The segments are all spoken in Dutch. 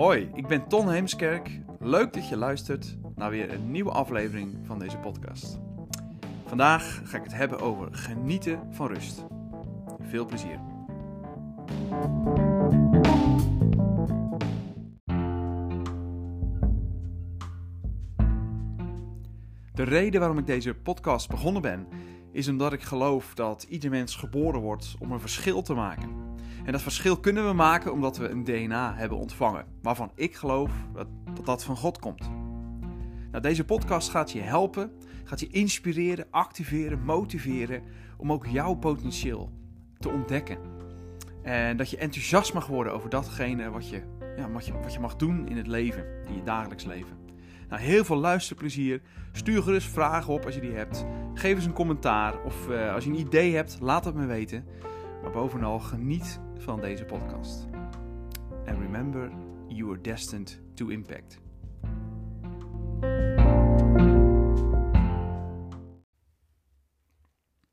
Hoi, ik ben Ton Heemskerk. Leuk dat je luistert naar weer een nieuwe aflevering van deze podcast. Vandaag ga ik het hebben over genieten van rust. Veel plezier. De reden waarom ik deze podcast begonnen ben, is omdat ik geloof dat ieder mens geboren wordt om een verschil te maken. En dat verschil kunnen we maken omdat we een DNA hebben ontvangen, waarvan ik geloof dat dat, van God komt. Nou, deze podcast gaat je helpen, gaat je inspireren, activeren, motiveren om ook jouw potentieel te ontdekken. En dat je enthousiast mag worden over datgene wat je, ja, wat je, wat je mag doen in het leven, in je dagelijks leven. Nou, heel veel luisterplezier. Stuur gerust vragen op als je die hebt. Geef eens een commentaar of uh, als je een idee hebt, laat het me weten. Maar bovenal geniet van deze podcast. And remember, you are destined to impact.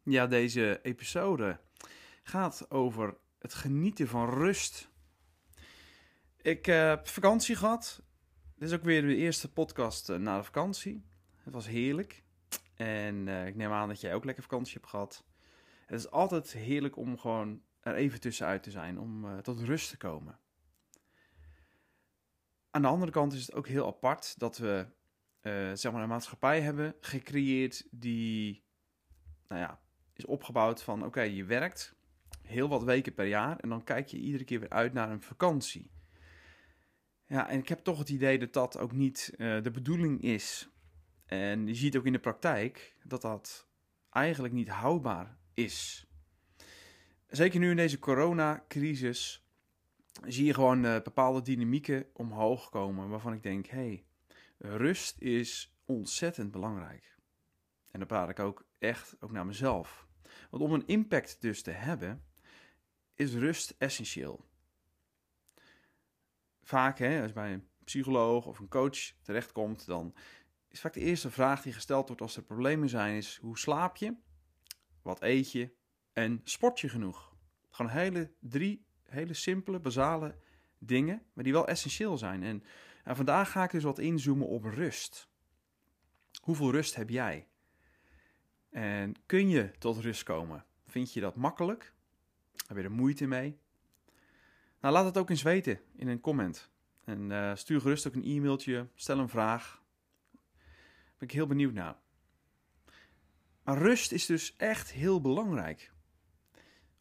Ja, deze episode gaat over het genieten van rust. Ik heb vakantie gehad. Dit is ook weer de eerste podcast uh, na de vakantie. Het was heerlijk. En uh, ik neem aan dat jij ook lekker vakantie hebt gehad. Het is altijd heerlijk om gewoon er even tussenuit te zijn, om uh, tot rust te komen. Aan de andere kant is het ook heel apart dat we zeg maar een maatschappij hebben gecreëerd die, nou ja, is opgebouwd van oké, je werkt heel wat weken per jaar en dan kijk je iedere keer weer uit naar een vakantie. Ja, en ik heb toch het idee dat dat ook niet uh, de bedoeling is. En je ziet ook in de praktijk dat dat eigenlijk niet houdbaar is. Zeker nu in deze coronacrisis zie je gewoon uh, bepaalde dynamieken omhoog komen waarvan ik denk, hey, rust is ontzettend belangrijk. En dan praat ik ook echt ook naar mezelf. Want om een impact dus te hebben, is rust essentieel vaak, hè, als je bij een psycholoog of een coach terechtkomt, dan is vaak de eerste vraag die gesteld wordt als er problemen zijn, is hoe slaap je, wat eet je en sport je genoeg? Gewoon hele drie hele simpele, basale dingen, maar die wel essentieel zijn. En, vandaag ga ik dus wat inzoomen op rust. Hoeveel rust heb jij? En kun je tot rust komen? Vind je dat makkelijk? Heb je er moeite mee? Nou, laat het ook eens weten in een comment. En uh, stuur gerust ook een e-mailtje, stel een vraag. Ben ik heel benieuwd naar. Maar rust is dus echt heel belangrijk.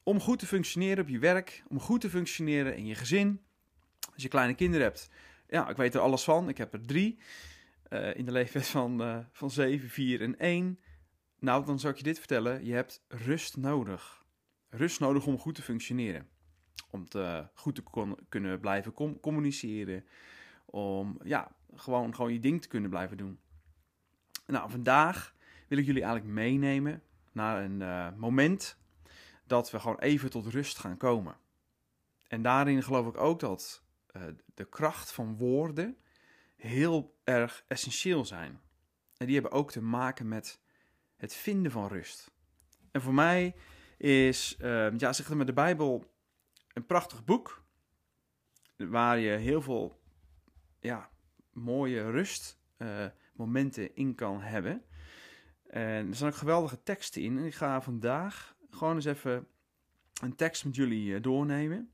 Om goed te functioneren op je werk, om goed te functioneren in je gezin. Als je kleine kinderen hebt, ja, ik weet er alles van. Ik heb er drie. Uh, in de leeftijd van, uh, van 7, 4 en 1. Nou, dan zou ik je dit vertellen. Je hebt rust nodig. Rust nodig om goed te functioneren om te, goed te kunnen blijven communiceren. Om ja, gewoon, gewoon je ding te kunnen blijven doen. Nou, vandaag wil ik jullie eigenlijk meenemen naar een uh, moment dat we gewoon even tot rust gaan komen. En daarin geloof ik ook dat uh, de kracht van woorden heel erg essentieel zijn. En die hebben ook te maken met het vinden van rust. En voor mij is, uh, ja, zeg maar, de Bijbel een prachtig boek. Waar je heel veel ja, mooie rustmomenten uh, in kan hebben. En er zijn ook geweldige teksten in. En ik ga vandaag gewoon eens even een tekst met jullie uh, doornemen.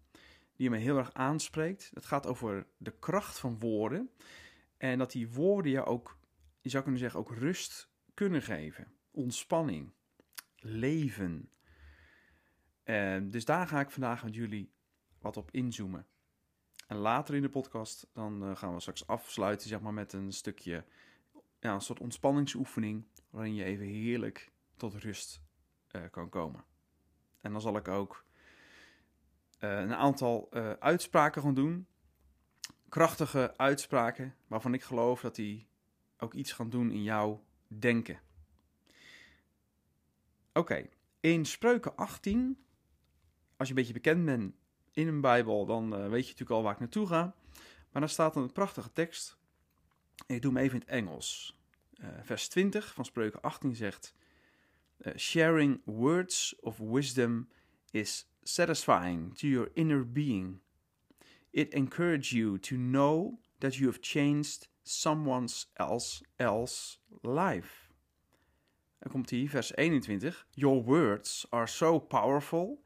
Die me heel erg aanspreekt. Het gaat over de kracht van woorden. En dat die woorden je ook, je zou kunnen zeggen, ook rust kunnen geven. Ontspanning. Leven. En dus daar ga ik vandaag met jullie wat op inzoomen. En later in de podcast dan uh, gaan we straks afsluiten zeg maar, met een stukje, ja, een soort ontspanningsoefening, waarin je even heerlijk tot rust uh, kan komen. En dan zal ik ook uh, een aantal uitspraken gaan doen. Krachtige uitspraken, waarvan ik geloof dat die ook iets gaan doen in jouw denken. Oké, in Spreuken 18, als je een beetje bekend bent in een Bijbel, dan weet je natuurlijk al waar ik naartoe ga. Maar dan staat een prachtige tekst. Ik doe hem even in het Engels. Vers 20 van Spreuken 18 zegt: uh, Sharing words of wisdom is satisfying to your inner being. it encourage you to know that you have changed someone's else, else life. Dan komt hier, vers 21. Your words are so powerful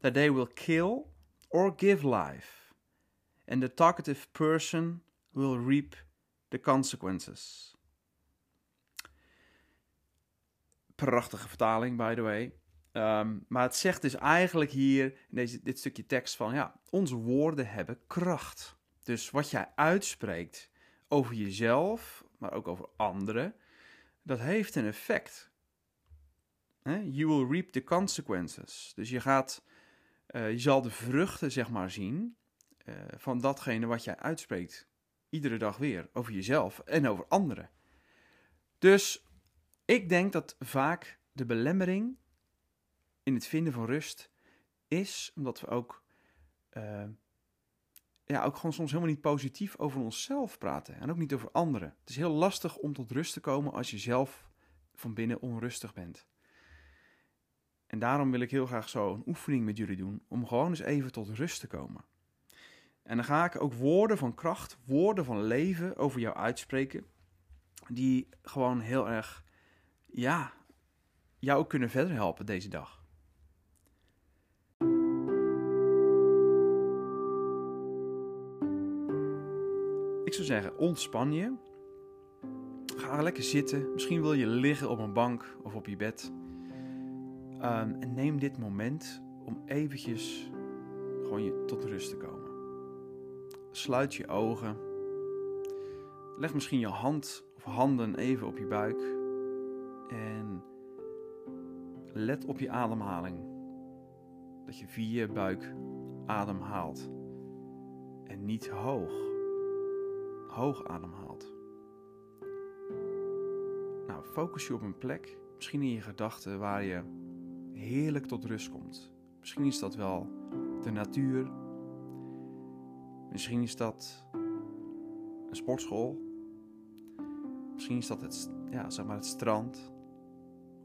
that they will kill or give life. And the talkative person will reap the consequences. Prachtige vertaling, by the way. Ehm, maar het zegt dus eigenlijk hier in deze, dit stukje tekst van ja, onze woorden hebben kracht. Dus wat jij uitspreekt over jezelf, maar ook over anderen, dat heeft een effect. You will reap the consequences. Dus je gaat, uh, je zal de vruchten zeg maar zien uh, van datgene wat jij uitspreekt. Iedere dag weer over jezelf en over anderen. Dus ik denk dat vaak de belemmering in het vinden van rust is omdat we ook, uh, ja, ook gewoon soms helemaal niet positief over onszelf praten en ook niet over anderen. Het is heel lastig om tot rust te komen als je zelf van binnen onrustig bent. En daarom wil ik heel graag zo een oefening met jullie doen om gewoon eens even tot rust te komen. En dan ga ik ook woorden van kracht, woorden van leven over jou uitspreken, die gewoon heel erg, ja, jou kunnen verder helpen deze dag. Ik zou zeggen, ontspan je. Ga lekker zitten. Misschien wil je liggen op een bank of op je bed. Um, en neem dit moment om eventjes gewoon je tot rust te komen. Sluit je ogen. Leg misschien je hand of handen even op je buik. En let op je ademhaling. Dat je via je buik ademhaalt. En niet hoog hoog ademhaalt. Nou, focus je op een plek, misschien in je gedachten, waar je heerlijk tot rust komt. Misschien is dat wel de natuur. Misschien is dat een sportschool. Misschien is dat het, ja, zeg maar het strand.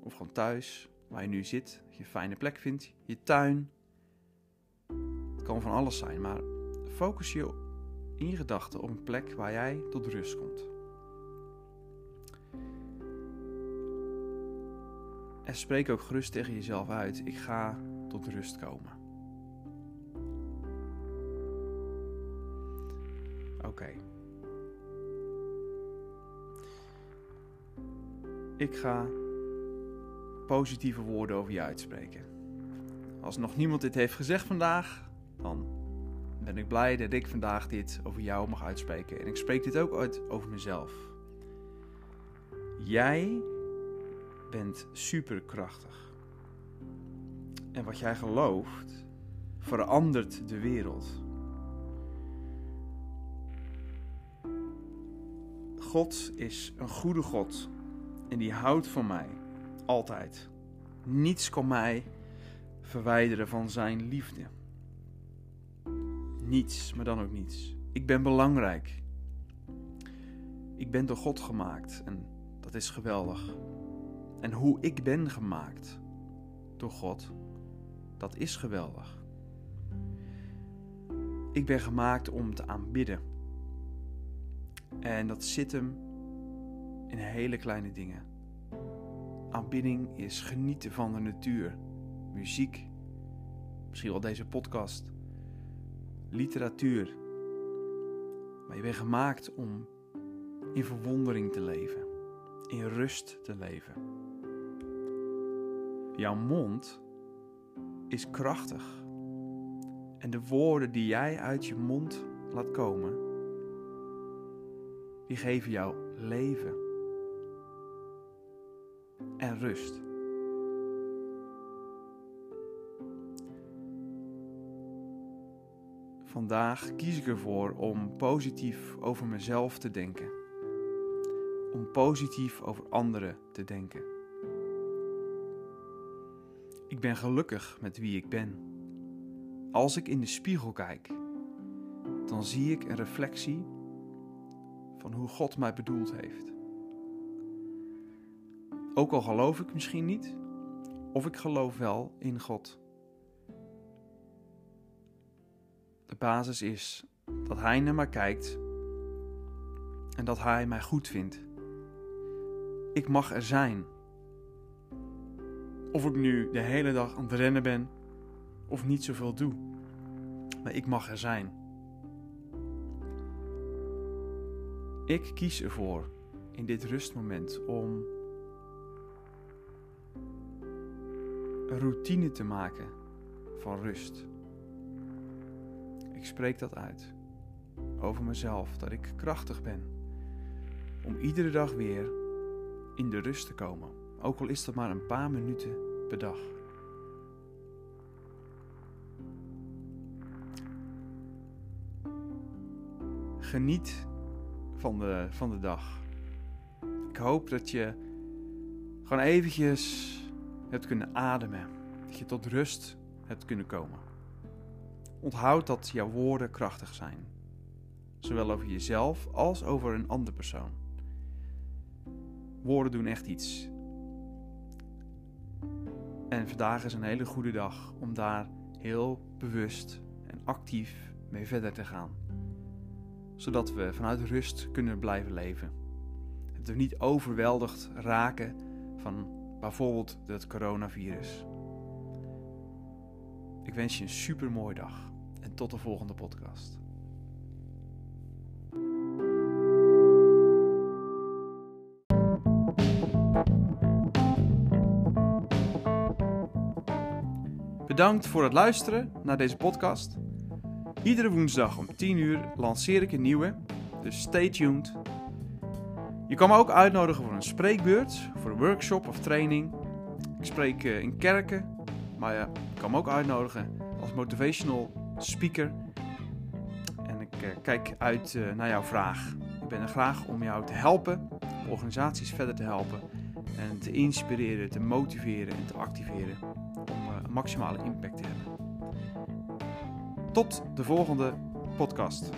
Of gewoon thuis, waar je nu zit. Je een fijne plek vindt. Je tuin. Het kan van alles zijn, maar focus je in je gedachten op een plek waar jij tot rust komt. En spreek ook gerust tegen jezelf uit: ik ga tot rust komen. Oké. Ik ga positieve woorden over je uitspreken. Als nog niemand dit heeft gezegd vandaag, dan ben ik blij dat ik vandaag dit over jou mag uitspreken. En ik spreek dit ook uit over mezelf. Jij bent superkrachtig. En wat jij gelooft, verandert de wereld. God is een goede God en die houdt van mij, altijd. Niets kan mij verwijderen van zijn liefde niets, maar dan ook niets. Ik ben belangrijk. Ik ben door God gemaakt en dat is geweldig. En hoe ik ben gemaakt door God, dat is geweldig. Ik ben gemaakt om te aanbidden. En dat zit hem in hele kleine dingen. Aanbidding is genieten van de natuur, muziek, misschien wel deze podcast literatuur. Maar je bent gemaakt om in verwondering te leven, in rust te leven. Jouw mond is krachtig. En de woorden die jij uit je mond laat komen, die geven jou leven en rust. Vandaag kies ik ervoor om positief over mezelf te denken. Om positief over anderen te denken. Ik ben gelukkig met wie ik ben. Als ik in de spiegel kijk, dan zie ik een reflectie van hoe God mij bedoeld heeft. Ook al geloof ik misschien niet, of ik geloof wel in God. De basis is dat Hij naar mij kijkt en dat Hij mij goed vindt. Ik mag er zijn. Of ik nu de hele dag aan het rennen ben of niet zoveel doe. Maar ik mag er zijn. Ik kies ervoor in dit rustmoment om een routine te maken van rust. Ik spreek dat uit over mezelf, dat ik krachtig ben om iedere dag weer in de rust te komen, ook al is dat maar een paar minuten per dag. Geniet van de, van de dag. Ik hoop dat je gewoon eventjes hebt kunnen ademen. Dat je tot rust hebt kunnen komen. Onthoud dat jouw woorden krachtig zijn. Zowel over jezelf als over een andere persoon. Woorden doen echt iets. En vandaag is een hele goede dag om daar heel bewust en actief mee verder te gaan. Zodat we vanuit rust kunnen blijven leven. Dat we niet overweldigd raken van bijvoorbeeld het coronavirus. Ik wens je een super mooie dag en tot de volgende podcast. Bedankt voor het luisteren naar deze podcast. Iedere woensdag om 10 uur lanceer ik een nieuwe, dus stay tuned. Je kan me ook uitnodigen voor een spreekbeurt, voor een workshop of training. Ik spreek eh, in kerken, maar ik kan me ook uitnodigen als motivational speaker. En ik eh, kijk uit eh, naar jouw vraag. Ik ben er graag om jou te helpen, organisaties verder te helpen en te inspireren, te motiveren en te activeren om maximale impact te hebben. Tot de volgende podcast.